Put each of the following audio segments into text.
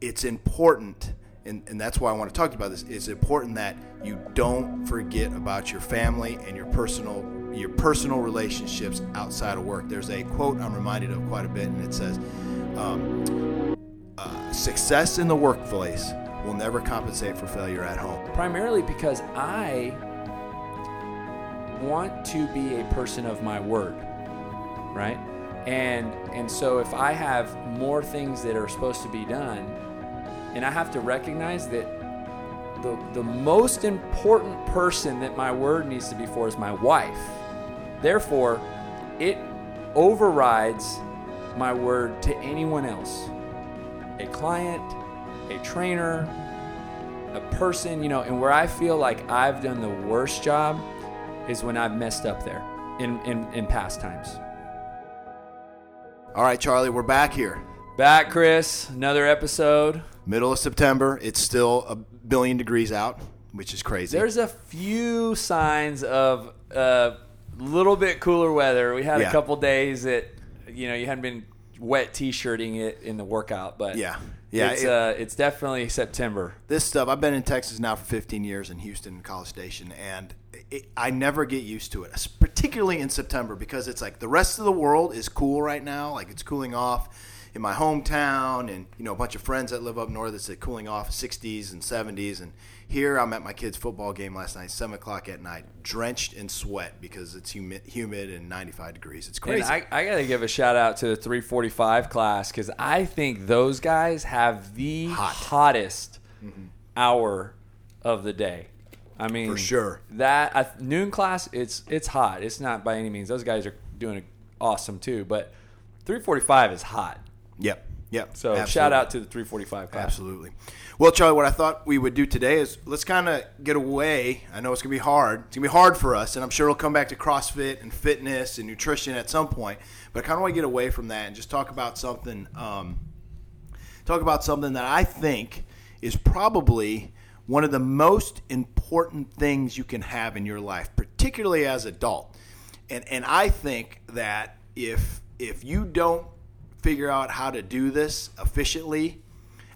it's important and, and that's why I want to talk about this. It's important that you don't forget about your family and your personal your personal relationships outside of work. There's a quote I'm reminded of quite a bit, and it says, um, uh, "Success in the workplace will never compensate for failure at home." Primarily because I want to be a person of my word, right? And and so if I have more things that are supposed to be done, and I have to recognize that the the most important person that my word needs to be for is my wife. Therefore, it overrides my word to anyone else. A client, a trainer, a person, you know, and where I feel like I've done the worst job is when I've messed up there in, in, in past times. All right, Charlie, we're back here. Back, Chris. Another episode. Middle of September. It's still a billion degrees out, which is crazy. There's a few signs of a uh, little bit cooler weather. We had Yeah. a couple days that, you know, you hadn't been wet t-shirting it in the workout, but Yeah. Yeah, it's, it- uh, it's definitely September. this stuff i've been in texas now for 15 years in houston and college station and it, i never get used to it particularly in september because it's like the rest of the world is cool right now like it's cooling off in my hometown and you know a bunch of friends that live up north like cooling off 60s and 70s and here i'm at my kid's football game last night 7 o'clock at night drenched in sweat because it's humid, humid and 95 degrees it's And crazy I, I got to give a shout out to the 345 class because I think those guys have the Hot. Mm-hmm. hottest hour of the day. I mean, For sure. That uh, noon class, it's it's hot. It's not by any means. Those guys are doing awesome too, but 345 is hot. Yep yep So shout out to the 345 class. Absolutely. Well, Charlie, what I thought we would do today is let's kind of get away. I know it's going to be hard. It's going to be hard for us, and I'm sure it'll come back to CrossFit and fitness and nutrition at some point. But I kind of want to get away from that and just talk about something. Um, talk about something that I think is probably one of the most important things you can have in your life, particularly as adult. And and I think that if if you don't figure out how to do this efficiently,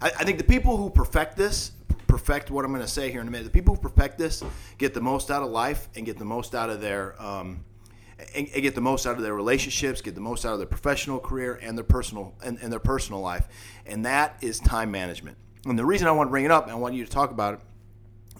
I, I think the people who perfect this perfect what I'm going to say here in a minute. The people who perfect this get the most out of life and get the most out of their um, and, get the most out of their relationships, get the most out of their professional career and their personal and, and their personal life, and that is time management. And the reason I want to bring it up and I want you to talk about it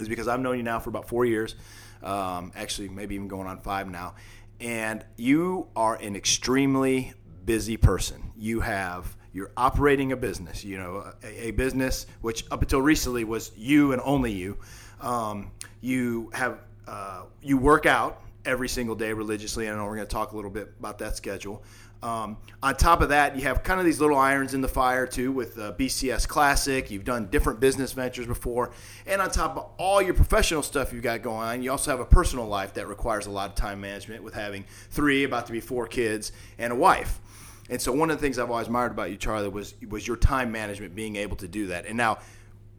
is because I've known you now for about four years, um, actually maybe even going on five now, and you are an extremely busy person. You have you're operating a business, you know, a, a business which up until recently was you and only you. Um, you have uh, you work out every single day religiously. Know we're going to talk a little bit about that schedule. Um, on top of that, you have kind of these little irons in the fire too with uh, BCS Classic. You've done different business ventures before, and on top of all your professional stuff you've got going on, you also have a personal life that requires a lot of time management with having three, about to be four kids, and a wife. And so, one of the things I've always admired about you, Charlie, was was your time management, being able to do that. And now,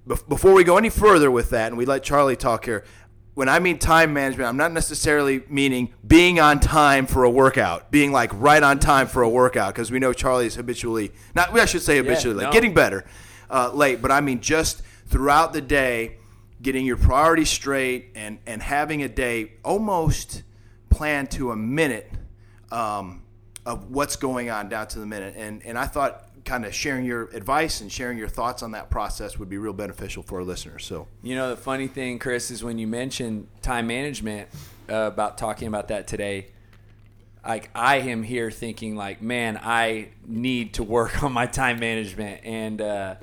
bef- before we go any further with that, and we let Charlie talk here, when I mean time management, I'm not necessarily meaning being on time for a workout, being like right on time for a workout, because we know Charlie's habitually not. I should say habitually, like no. getting better uh, late, but I mean just throughout the day, getting your priorities straight and and having a day almost planned to a minute um, of what's going on down to the minute. And and I thought kind of sharing your advice and sharing your thoughts on that process would be real beneficial for our listeners. So You know, the funny thing, Chris, is when you mentioned time management uh, about talking about that today, like I am here thinking like, man, I need to work on my time management. And uh,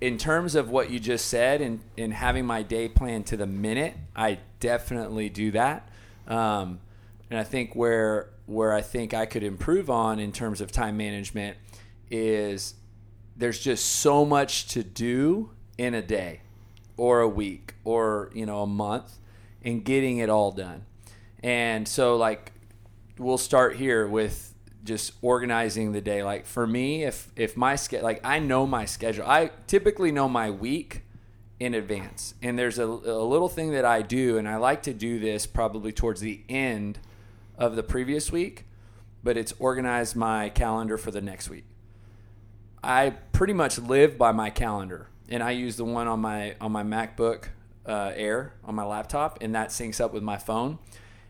in terms of what you just said and, and having my day planned to the minute, I definitely do that. Um, and I think where where I think I could improve on in terms of time management is there's just so much to do in a day or a week or you know a month and getting it all done. And so like we'll start here with just organizing the day. Like for me if if my schedule like i know my schedule. I typically know my week in advance. And there's a, a little thing that i do and i like to do this probably towards the end of the previous week but it's organized my calendar for the next week I pretty much live by my calendar, and I use the one on my on my MacBook uh, Air on my laptop, and that syncs up with my phone,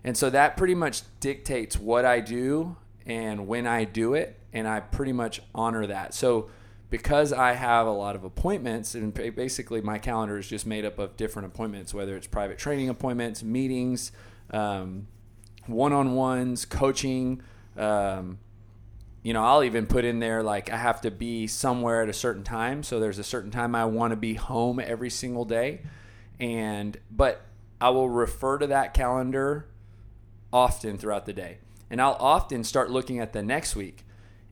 and so that pretty much dictates what I do and when I do it, and I pretty much honor that. So because I have a lot of appointments, and basically my calendar is just made up of different appointments, whether it's private training appointments, meetings, um, one-on-ones, coaching. Um, you know, I'll even put in there like I have to be somewhere at a certain time. So there's a certain time I want to be home every single day, and but I will refer to that calendar often throughout the day, and I'll often start looking at the next week.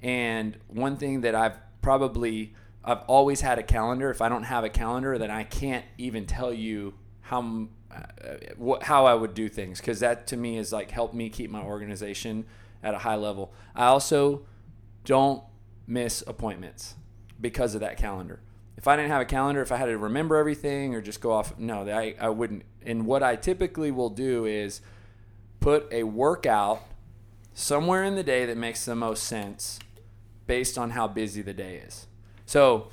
And one thing that I've probably I've always had a calendar. If I don't have a calendar, then I can't even tell you how uh, how I would do things because that to me is like help me keep my organization at a high level. I also don't miss appointments because of that calendar. If I didn't have a calendar, if I had to remember everything or just go off, no, I, I wouldn't. And what I typically will do is put a workout somewhere in the day that makes the most sense based on how busy the day is. So,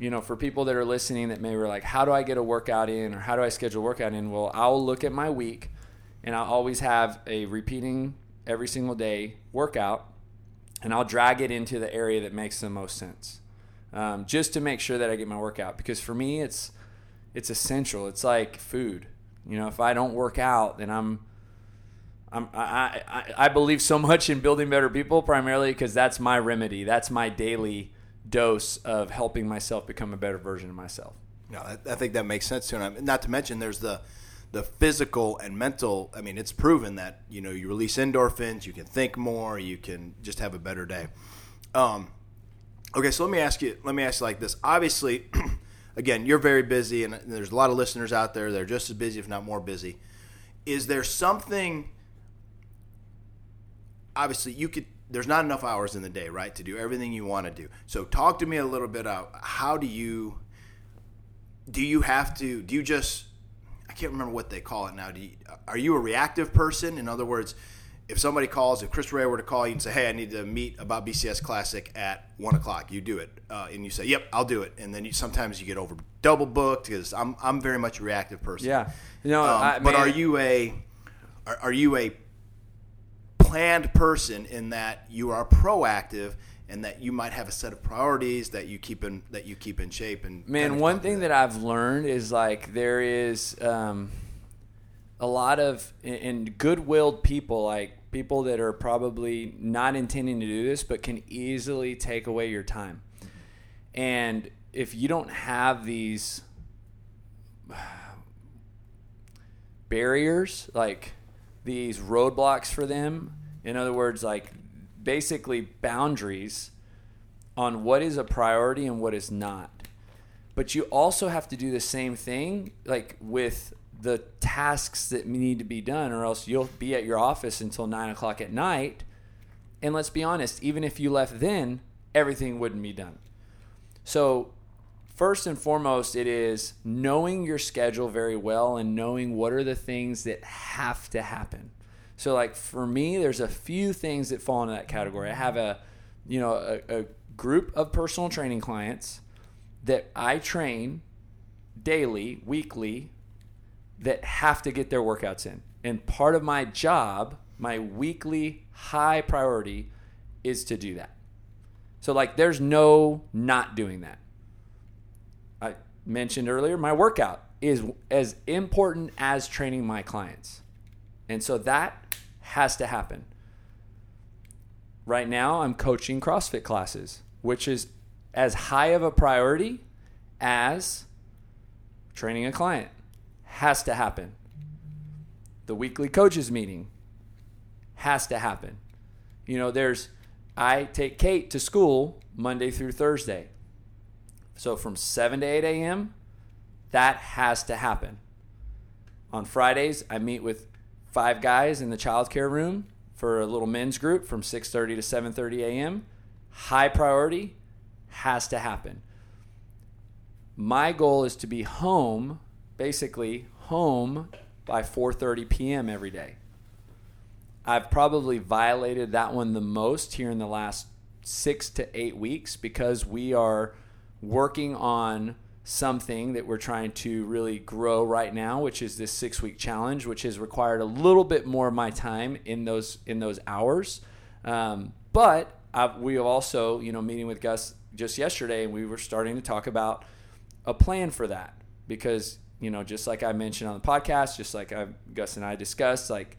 you know, for people that are listening that maybe are like, how do I get a workout in or how do I schedule a workout in? Well, I'll look at my week and I'll always have a repeating every single day workout and I'll drag it into the area that makes the most sense. Um, just to make sure that I get my workout because for me it's it's essential. It's like food. You know, if I don't work out, then I'm I'm, I, I, I believe so much in building better people primarily because that's my remedy. That's my daily dose of helping myself become a better version of myself. No, I, think that makes sense too. And not to mention, there's the the physical and mental. I mean, it's proven that you know you release endorphins, you can think more, you can just have a better day. Um, okay, so let me ask you. Let me ask you like this. Obviously, again, you're very busy, and there's a lot of listeners out there that are just as busy, if not more busy. Is there something? obviously you could there's not enough hours in the day, right, to do everything you want to do. So talk to me a little bit about how do you do you have to do you just I can't remember what they call it now. Do you, are you a reactive person? In other words, if somebody calls, if Chris Ray were to call you and say, "Hey, I need to meet about BCS Classic at one o'clock," you do it, uh, and you say, "Yep, I'll do it." And then you, sometimes you get over double booked because I'm I'm very much a reactive person. Yeah, you know, um, I, but man, are you a are, are you a planned person in that you are proactive and that you might have a set of priorities that you keep in that you keep in shape and man one thing that. that. i've learned is like there is um, a lot of and good-willed people like people that are probably not intending to do this but can easily take away your time and if you don't have these barriers like these roadblocks for them in other words, like basically boundaries on what is a priority and what is not. But you also have to do the same thing, like with the tasks that need to be done, or else you'll be at your office until nine o'clock at night. And let's be honest, even if you left then, everything wouldn't be done. So, first and foremost, it is knowing your schedule very well and knowing what are the things that have to happen. So like for me, there's a few things that fall into that category. I have a, you know, a, a group of personal training clients that I train daily, weekly, that have to get their workouts in. And part of my job, my weekly high priority, is to do that. So like there's no not doing that. I mentioned earlier, my workout is as important as training my clients. And so that has to happen. Right now, I'm coaching CrossFit classes, which is as high of a priority as training a client. Has to happen. The weekly coaches meeting has to happen. You know, there's, I take Kate to school Monday through Thursday. So from 7 to 8 a.m., that has to happen. On Fridays, I meet with five guys in the childcare room for a little men's group from 6:30 to 7:30 a.m. High priority has to happen. My goal is to be home, basically home by 4:30 p.m. every day. I've probably violated that one the most here in the last six to eight weeks because we are working on something that we're trying to really grow right now, which is this six week challenge, which has required a little bit more of my time in those in those hours. Um, but I've, we also, you know, meeting with Gus just yesterday, and we were starting to talk about a plan for that because you know, just like I mentioned on the podcast, just like I, Gus and I discussed, like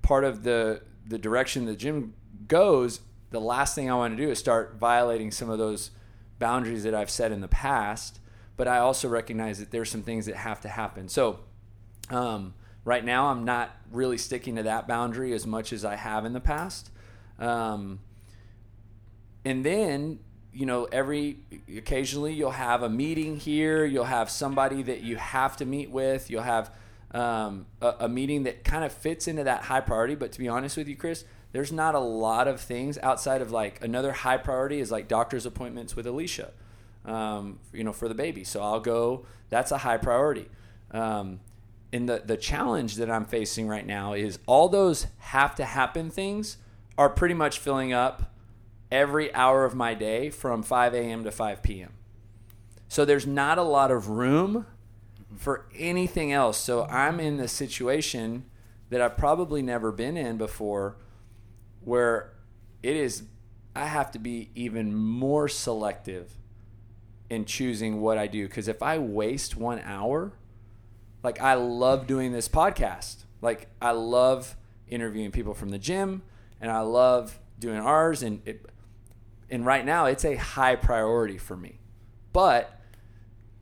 part of the the direction the gym goes, the last thing I want to do is start violating some of those boundaries that I've set in the past. But I also recognize that there's some things that have to happen. So um, right now, I'm not really sticking to that boundary as much as I have in the past. Um, and then you know every occasionally you'll have a meeting here you'll have somebody that you have to meet with you'll have um, a, a, meeting that kind of fits into that high priority but to be honest with you chris there's not a lot of things outside of like another high priority is like doctor's appointments with alicia um, you know for the baby so i'll go that's a high priority um, and the, the challenge that i'm facing right now is all those have to happen things are pretty much filling up every hour of my day from 5 a.m. to 5 p.m. So there's not a lot of room for anything else. So I'm in the situation that I've probably never been in before where it is I have to be even more selective in choosing what I do because if I waste 1 hour like I love doing this podcast. Like I love interviewing people from the gym and I love doing ours and it, and right now it's a high priority for me. But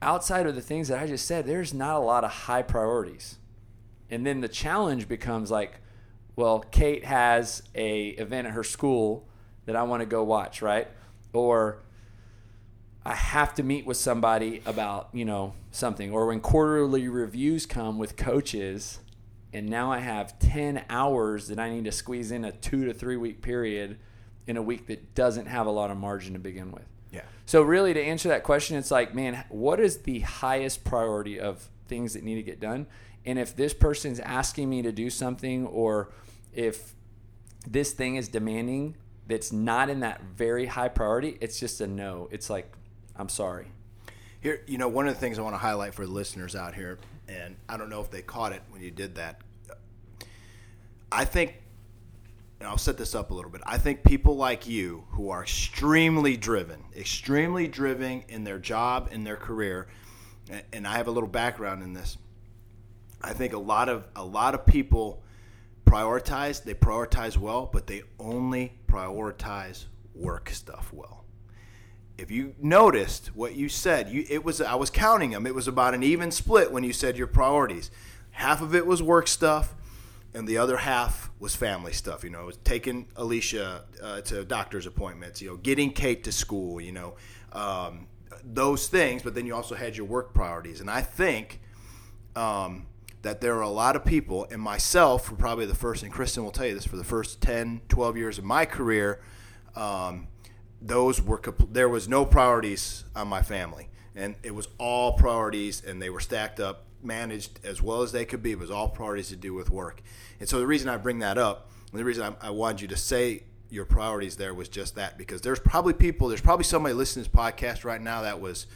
outside of the things that I just said, there's not a lot of high priorities. And then the challenge becomes like, well, Kate has a event at her school that I want to go watch, right? Or I have to meet with somebody about, you know, something. Or when quarterly reviews come with coaches, and now I have 10 hours that I need to squeeze in a two to three week period in a week that doesn't have a lot of margin to begin with. Yeah. So really to answer that question, it's like, man, what is the highest priority of things that need to get done? And if this person's asking me to do something or if this thing is demanding that's not in that very high priority, it's just a no. It's like, I'm sorry. Here, you know, one of the things I want to highlight for the listeners out here, and I don't know if they caught it when you did that. I think and I'll set this up a little bit. I think people like you who are extremely driven, extremely driven in their job, in their career, and I have a little background in this. I think a lot of a lot of people prioritize, they prioritize well, but they only prioritize work stuff well. If you noticed what you said, you it was I was counting them. It was about an even split when you said your priorities. Half of it was work stuff, and the other half was family stuff. You know, it was taking Alicia uh, to doctor's appointments. You know, getting Kate to school. You know, um, those things. But then you also had your work priorities, and I think um, that there are a lot of people, and myself, for probably the first, and Kristen will tell you this, for the first 10, 12 years of my career, um, those were there was no priorities on my family, and it was all priorities, and they were stacked up managed as well as they could be. It was all priorities to do with work. And so the reason I bring that up, and the reason I, I wanted you to say your priorities there was just that because there's probably people, there's probably somebody listening to this podcast right now that was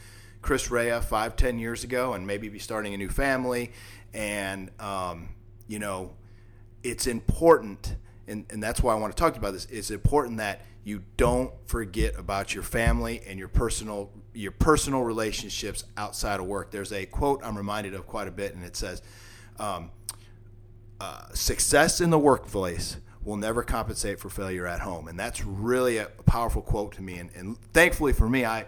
Chris Rea five, ten years ago, and maybe be starting a new family. And um, you know, it's important, and, and that's why I want to talk about this. It's important that you don't forget about your family and your personal your personal relationships outside of work. There's a quote I'm reminded of quite a bit, and it says, um, uh, "Success in the workplace will never compensate for failure at home," and that's really a powerful quote to me. And, and thankfully for me, I,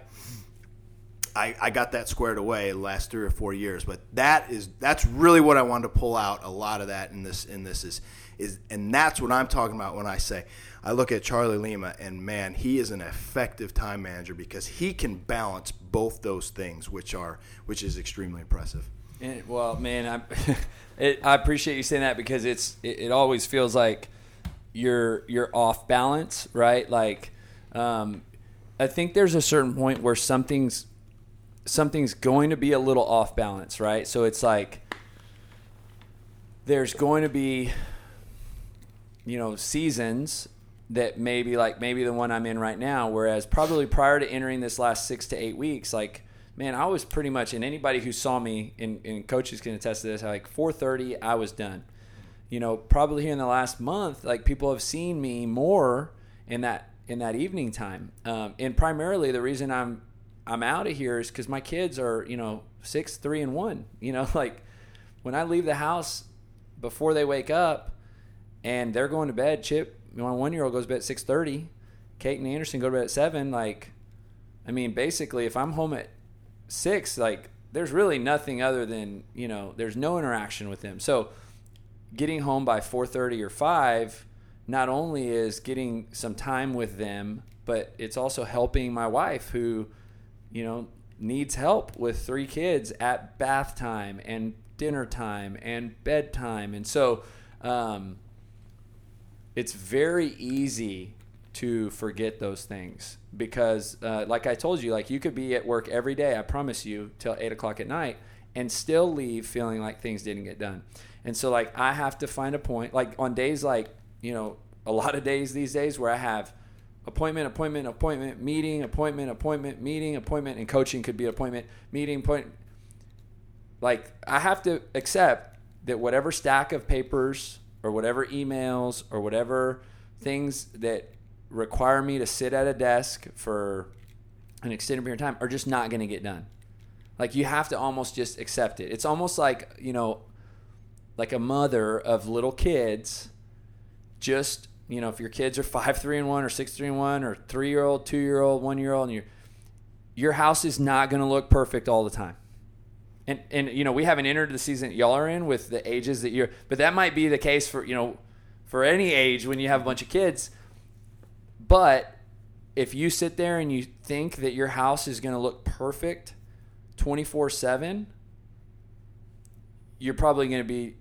I I got that squared away the last three or four years. But that is that's really what I wanted to pull out. A lot of that in this in this is is, and that's what I'm talking about when I say I look at Charlie Lima, and man, he is an effective time manager because he can balance both those things, which are which is extremely impressive. And, well, man, I it, I appreciate you saying that because it's it, it, always feels like you're you're off balance, right? Like, um, I think there's a certain point where something's something's going to be a little off balance, right? So it's like there's going to be you know seasons that maybe like maybe the one I'm in right now. Whereas probably prior to entering this last six to eight weeks, like man, I was pretty much, and anybody who saw me and, and coaches can attest to this, like 4:30, I was done. You know, probably here in the last month, like people have seen me more in that in that evening time, um, and primarily the reason I'm I'm out of here is because my kids are you know six, three, and one. You know, like when I leave the house before they wake up and they're going to bed, Chip, my one year old goes to bed at six thirty. Kate and Anderson go to bed at seven. Like, I mean, basically, if I'm home at six, like, there's really nothing other than you know, there's no interaction with them. So, getting home by four thirty or five, not only is getting some time with them, but it's also helping my wife who, you know, needs help with three kids at bath time and dinner time and bedtime, and so. Um, it's very easy to forget those things because uh, like i told you like you could be at work every day i promise you till 8 o'clock at night and still leave feeling like things didn't get done and so like i have to find a point like on days like you know a lot of days these days where i have appointment appointment appointment meeting appointment appointment meeting appointment and coaching could be appointment meeting point like i have to accept that whatever stack of papers or whatever emails or whatever things that require me to sit at a desk for an extended period of time are just not going to get done. Like you have to almost just accept it. It's almost like, you know, like a mother of little kids just, you know, if your kids are 5 3 and 1 or 6 3 and 1 or 3-year-old, 2-year-old, 1-year-old and your your house is not going to look perfect all the time. And and you know, we haven't entered the season that y'all are in with the ages that you're but that might be the case for, you know, for any age when you have a bunch of kids but if you sit there and you think that your house is going to look perfect 24 7, you're probably going to be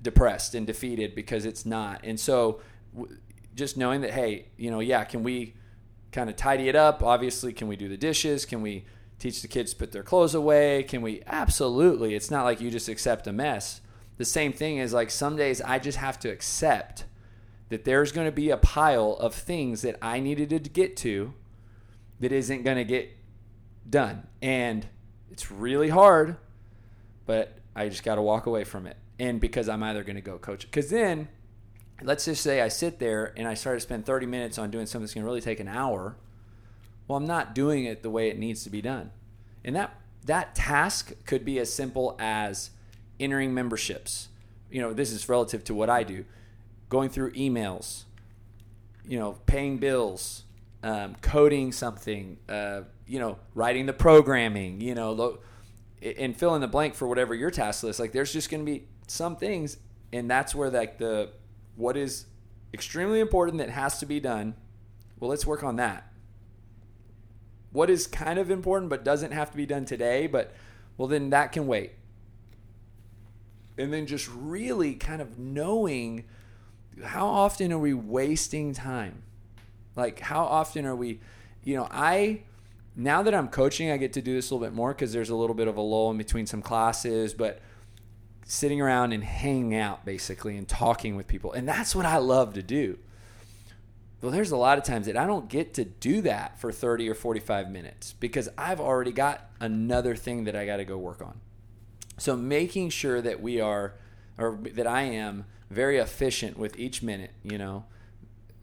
depressed and defeated because it's not. And so just knowing that, hey, you know, yeah, can we kind of tidy it up? Obviously, can we do the dishes? Can we teach the kids to put their clothes away? Can we? Absolutely. It's not like you just accept a mess. The same thing is like some days I just have to accept that there's going to be a pile of things that I needed to get to that isn't going to get done. And it's really hard, but I just got to walk away from it. And because I'm either going to go coach, because then let's just say I sit there and I start to spend 30 minutes on doing something that's going to really take an hour. Well, I'm not doing it the way it needs to be done. And that that task could be as simple as entering memberships. You know, this is relative to what I do going through emails, you know, paying bills, um, coding something, uh, you know, writing the programming, you know, lo- and fill in the blank for whatever your task list. Like, there's just going to be some things, and that's where like the what is extremely important that has to be done. Well, let's work on that. What is kind of important but doesn't have to be done today, but well, then that can wait. And then just really kind of knowing how often are we wasting time? Like, how often are we, you know, I, now that I'm coaching, I get to do this a little bit more because there's a little bit of a lull in between some classes, but sitting around and hanging out basically and talking with people. And that's what I love to do. Well, there's a lot of times that I don't get to do that for 30 or 45 minutes because I've already got another thing that I got to go work on. So making sure that we are, or that I am, very efficient with each minute. You know,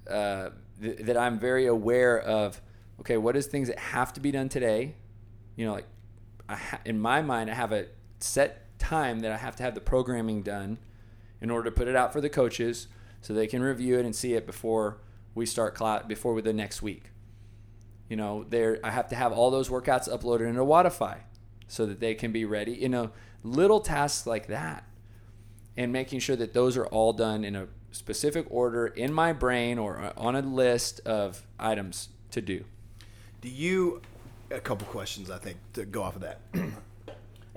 uh, th- that I'm very aware of. Okay, what is things that have to be done today? You know, like ha- in my mind, I have a set time that I have to have the programming done in order to put it out for the coaches so they can review it and see it before we start class before the next week. You know, there I have to have all those workouts uploaded into Wodify so that they can be ready. You know, little tasks like that and making sure that those are all done in a specific order in my brain or uh, on a list of items to do. Do you? A couple questions I think to go off of that.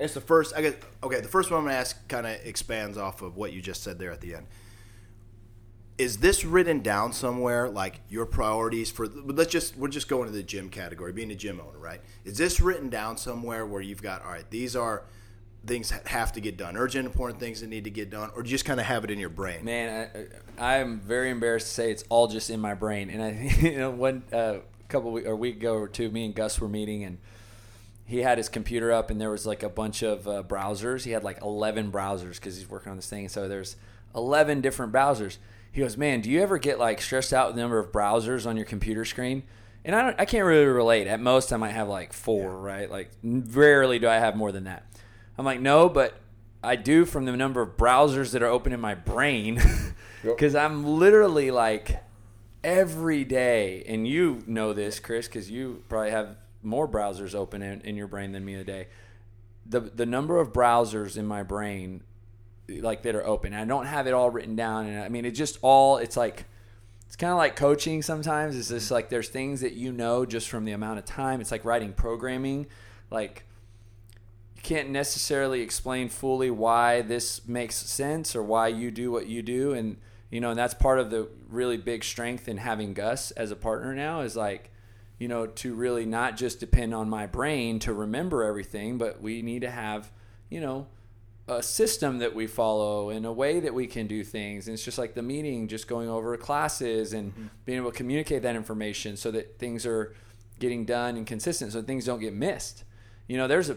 I guess the first, I guess, okay, the first one I'm gonna ask kind of expands off of what you just said there at the end. Is this written down somewhere, like your priorities for? Let's just we're just going to the gym category, being a gym owner, right? Is this written down somewhere where you've got all right? These are things ha- have to get done, urgent, important things that need to get done, or just kind of have it in your brain? Man, I, I'm very embarrassed to say it's all just in my brain. And I, you know, one uh, couple week, or week ago or two, me and Gus were meeting, and he had his computer up, and there was like a bunch of uh, browsers. He had like 11 browsers because he's working on this thing. So there's 11 different browsers. He goes, man, do you ever get like stressed out with the number of browsers on your computer screen? And I, don't, I can't really relate. At most, I might have like four, right? Like rarely do I have more than that. I'm like, no, but I do from the number of browsers that are open in my brain because I'm literally like every day, and you know this, Chris, because you probably have more browsers open in, in your brain than me a day. The the number of browsers in my brain, like that are open, I don't have it all written down, and I mean it just all it's like. It's kind of like coaching sometimes. It's just like there's things that you know just from the amount of time. It's like writing programming. Like you can't necessarily explain fully why this makes sense or why you do what you do and you know and that's part of the really big strength in having gus as a partner now is like you know to really not just depend on my brain to remember everything but we need to have you know a system that we follow and a way that we can do things and it's just like the meeting just going over classes and mm-hmm. being able to communicate that information so that things are getting done and consistent so things don't get missed you know there's a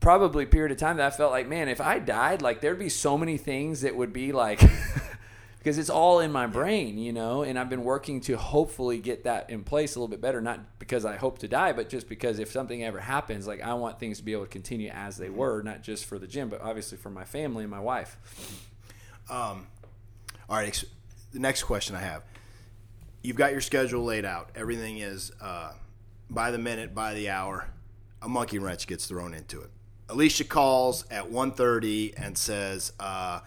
probably period of time that I felt like, man, if I died, like there'd be so many things that would be like, because it's all in my brain, you know, and I've been working to hopefully get that in place a little bit better, not because I hope to die, but just because if something ever happens, like I want things to be able to continue as they were, not just for the gym, but obviously for my family and my wife. Um, all right, the next question I have. You've got your schedule laid out. Everything is uh, by the minute, by the hour a monkey wrench gets thrown into it. Alicia calls at 1.30 and says, uh,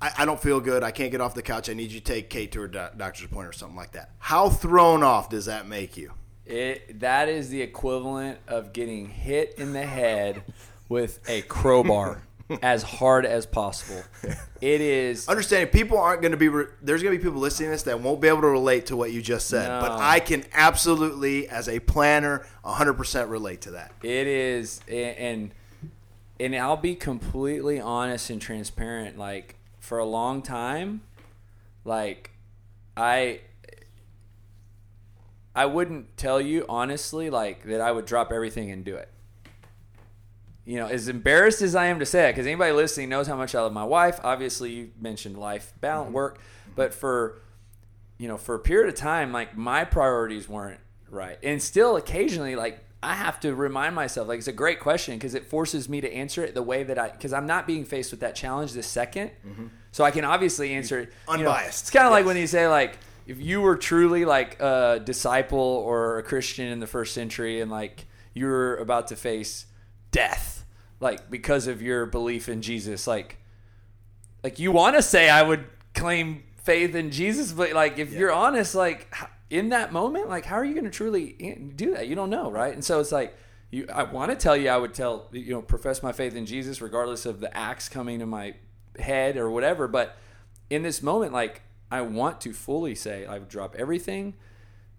I, I, don't feel good. I can't get off the couch. I need you to take Kate to her do- doctor's appointment or something like that. How thrown off does that make you? It, that is the equivalent of getting hit in the head with a crowbar. as hard as possible. It is. Understanding people aren't going to be. Re- there's going to be people listening to this that won't be able to relate to what you just said. No. But I can absolutely, as a planner, 100% relate to that. It is, and and I'll be completely honest and transparent. Like for a long time, like I. I wouldn't tell you honestly, like that I would drop everything and do it you know, as embarrassed as I am to say it, because anybody listening knows how much I love my wife. Obviously, you mentioned life, balance, mm-hmm. work, but for you know, for a period of time, like my priorities weren't right, and still occasionally, like I have to remind myself, like it's a great question because it forces me to answer it the way that I, because I'm not being faced with that challenge this 2nd mm-hmm. so I can obviously answer it unbiased. Know, it's kind of yes. like when you say like if you were truly like a disciple or a Christian in the first century and like you're about to face death like because of your belief in Jesus like like you want to say I would claim faith in Jesus but like if yeah. you're honest like in that moment like how are you going to truly eh, do that you don't know right and so it's like you I want to tell you I would tell you know profess my faith in Jesus regardless of the acts coming to my head or whatever but in this moment like I want to fully say I would drop everything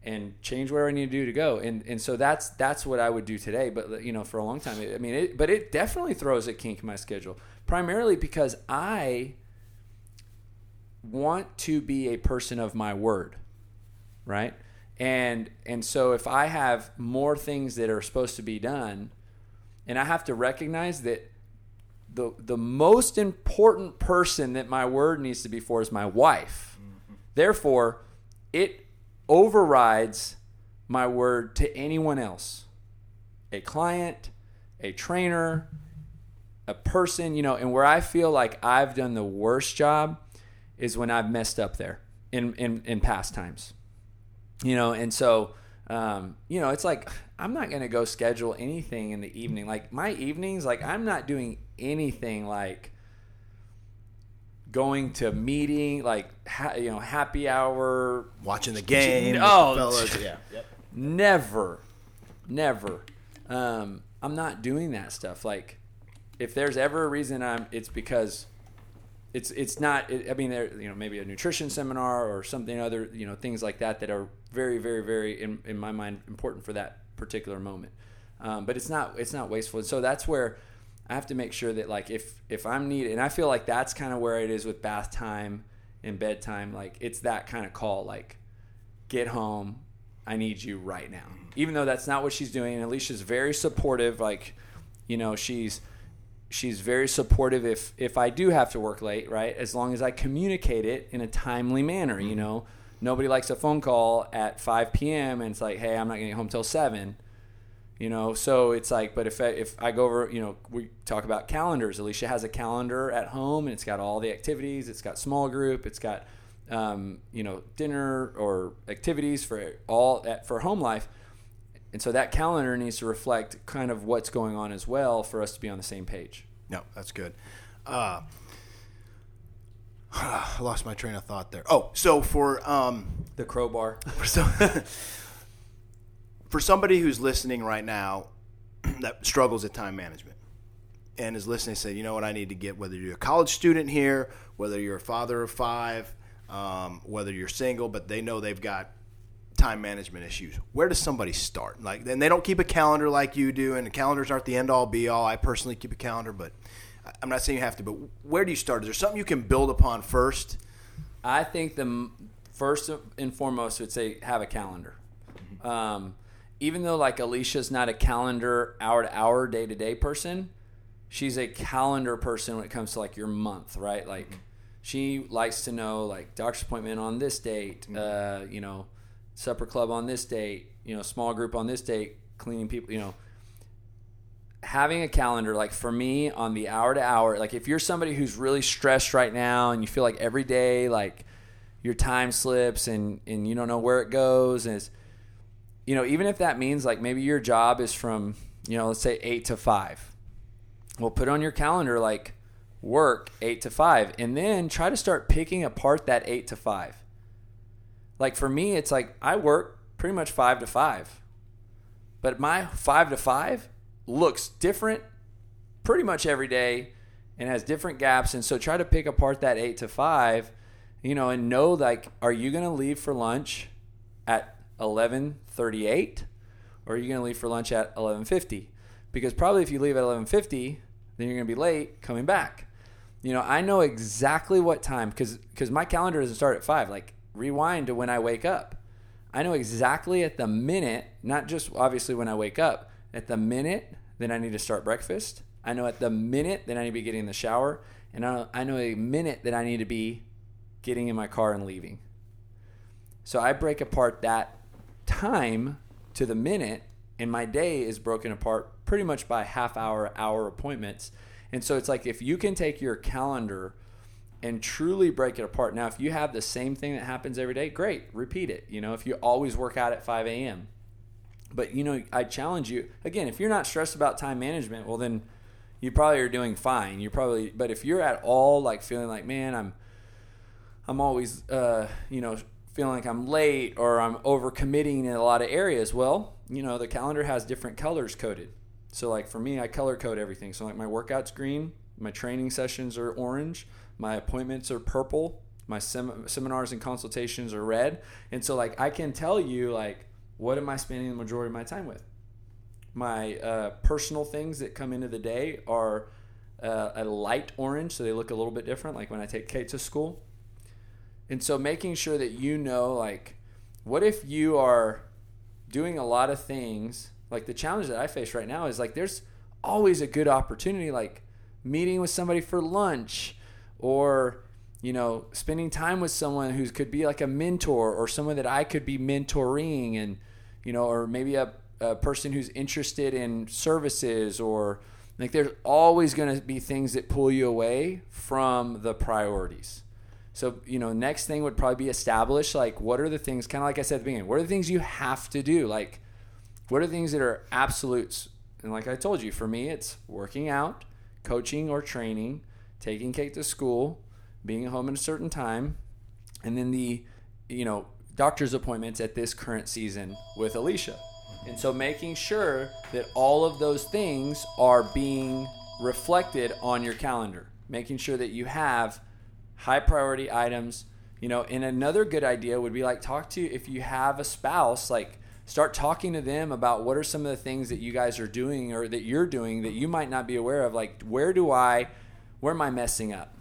and change where I need to do to go. And and so that's that's what I would do today. But you know, for a long time, I mean, it, but it definitely throws a kink in my schedule, primarily because I want to be a person of my word, right? And and so if I have more things that are supposed to be done, and I have to recognize that the the most important person that my word needs to be for is my wife. Mm-hmm. Therefore, it overrides my word to anyone else a client, a trainer, a person, you know, and where I feel like I've done the worst job is when I've messed up there in, in, in past times, you know, and so, um, you know, it's like I'm not going to go schedule anything in the evening. Like my evenings, like I'm not doing anything like going to meeting like ha, you know happy hour watching the game oh fellas. yeah yep. never never um, i'm not doing that stuff like if there's ever a reason i'm it's because it's it's not it, i mean there you know maybe a nutrition seminar or something other you know things like that that are very very very in, in my mind important for that particular moment um, but it's not it's not wasteful so that's where I have to make sure that like if if I'm needed, and I feel like that's kind of where it is with bath time and bedtime. Like it's that kind of call. Like get home, I need you right now. Even though that's not what she's doing. And Alicia's very supportive. Like you know she's she's very supportive if if I do have to work late, right? As long as I communicate it in a timely manner. You know, nobody likes a phone call at 5 p.m. and it's like, hey, I'm not getting home till seven you know so it's like but if I, if I go over you know we talk about calendars alicia has a calendar at home and it's got all the activities it's got small group it's got um, you know dinner or activities for all at, for home life and so that calendar needs to reflect kind of what's going on as well for us to be on the same page no that's good uh, I lost my train of thought there. Oh, so for um, the crowbar. For so, for somebody who's listening right now that struggles at time management and is listening say you know what i need to get whether you're a college student here whether you're a father of five um, whether you're single but they know they've got time management issues. Where does somebody start? Like then they don't keep a calendar like you do and the calendars aren't the end all be all i personally keep a calendar but i'm not saying you have to but where do you start? Is there something you can build upon first? I think the first and foremost would say have a calendar. Um, even though like Alicia's not a calendar hour to hour, day to day person, she's a calendar person when it comes to like your month, right? Like she likes to know like doctor's appointment on this date, mm-hmm. uh, you know, supper club on this date, you know, small group on this date, cleaning people, you know. Having a calendar, like for me on the hour to hour, like if you're somebody who's really stressed right now and you feel like every day, like your time slips and, and you don't know where it goes and it's, you know, even if that means like maybe your job is from, you know, let's say eight to five. Well, put on your calendar like work eight to five and then try to start picking apart that eight to five. Like for me, it's like I work pretty much five to five, but my five to five looks different pretty much every day and has different gaps. And so try to pick apart that eight to five, you know, and know like, are you going to leave for lunch at 11:38 or are you going to leave for lunch at 11:50? Because probably if you leave at 11:50, then you're going to be late coming back. You know, I know exactly what time cuz cuz my calendar doesn't start at 5. Like rewind to when I wake up. I know exactly at the minute, not just obviously when I wake up, at the minute that I need to start breakfast. I know at the minute that I need to be getting in the shower, and I know, I know a minute that I need to be getting in my car and leaving. So I break apart that time to the minute, and my day is broken apart pretty much by half hour, hour appointments. And so it's like if you can take your calendar and truly break it apart. Now, if you have the same thing that happens every day, great, repeat it. You know, if you always work out at 5 a.m. But, you know, I challenge you again, if you're not stressed about time management, well, then you probably are doing fine. You probably, but if you're at all like feeling like, man, I'm, I'm always, uh, you know, feeling like I'm late or I'm overcommitting in a lot of areas, well, you know, the calendar has different colors coded. So like for me, I color code everything. So like my workouts green, my training sessions are orange, my appointments are purple, my sem- seminars and consultations are red. And so like I can tell you like what am I spending the majority of my time with? My uh, personal things that come into the day are uh, a light orange, so they look a little bit different. Like when I take Kate to school, and so making sure that you know, like, what if you are doing a lot of things? Like the challenge that I face right now is like, there's always a good opportunity, like meeting with somebody for lunch or, you know, spending time with someone who could be like a mentor or someone that I could be mentoring and, you know, or maybe a, a person who's interested in services or like there's always going to be things that pull you away from the priorities. So, you know, next thing would probably be establish like what are the things, kind of like I said at the beginning, what are the things you have to do? Like, what are the things that are absolutes? And like I told you, for me, it's working out, coaching or training, taking Kate to school, being home at a certain time, and then the, you know, doctor's appointments at this current season with Alicia. And so making sure that all of those things are being reflected on your calendar, making sure that you have high priority items. You know, and another good idea would be like talk to if you have a spouse, like start talking to them about what are some of the things that you guys are doing or that you're doing that you might not be aware of. Like, where do I, where am I messing up?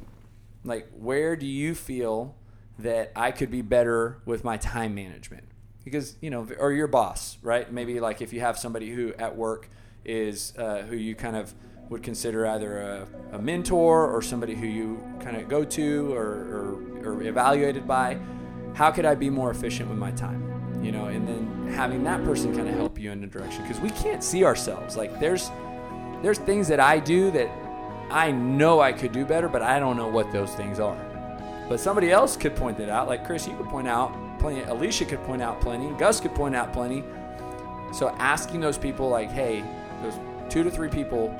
Like, where do you feel that I could be better with my time management? Because, you know, or your boss, right? Maybe like if you have somebody who at work is, uh, who you kind of, would consider either a, a mentor or somebody who you kind of go to or, or, or, evaluated by. How could I be more efficient with my time? You know, and then having that person kind of help you in the direction because we can't see ourselves. Like there's there's things that I do that I know I could do better, but I don't know what those things are. But somebody else could point it out. Like Chris, you could point out plenty. Alicia could point out plenty. Gus could point out plenty. So asking those people, like, hey, those two to three people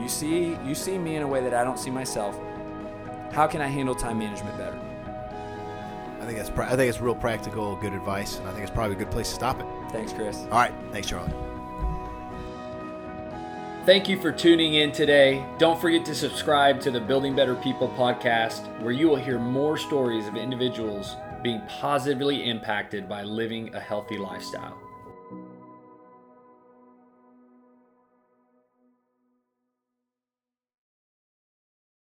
you see, you see me in a way that I don't see myself. How can I handle time management better? I think that's I think it's real practical, good advice, and I think it's probably a good place to stop it. Thanks, Chris. All right, thanks, Charlie. Thank you for tuning in today. Don't forget to subscribe to the Building Better People podcast, where you will hear more stories of individuals being positively impacted by living a healthy lifestyle.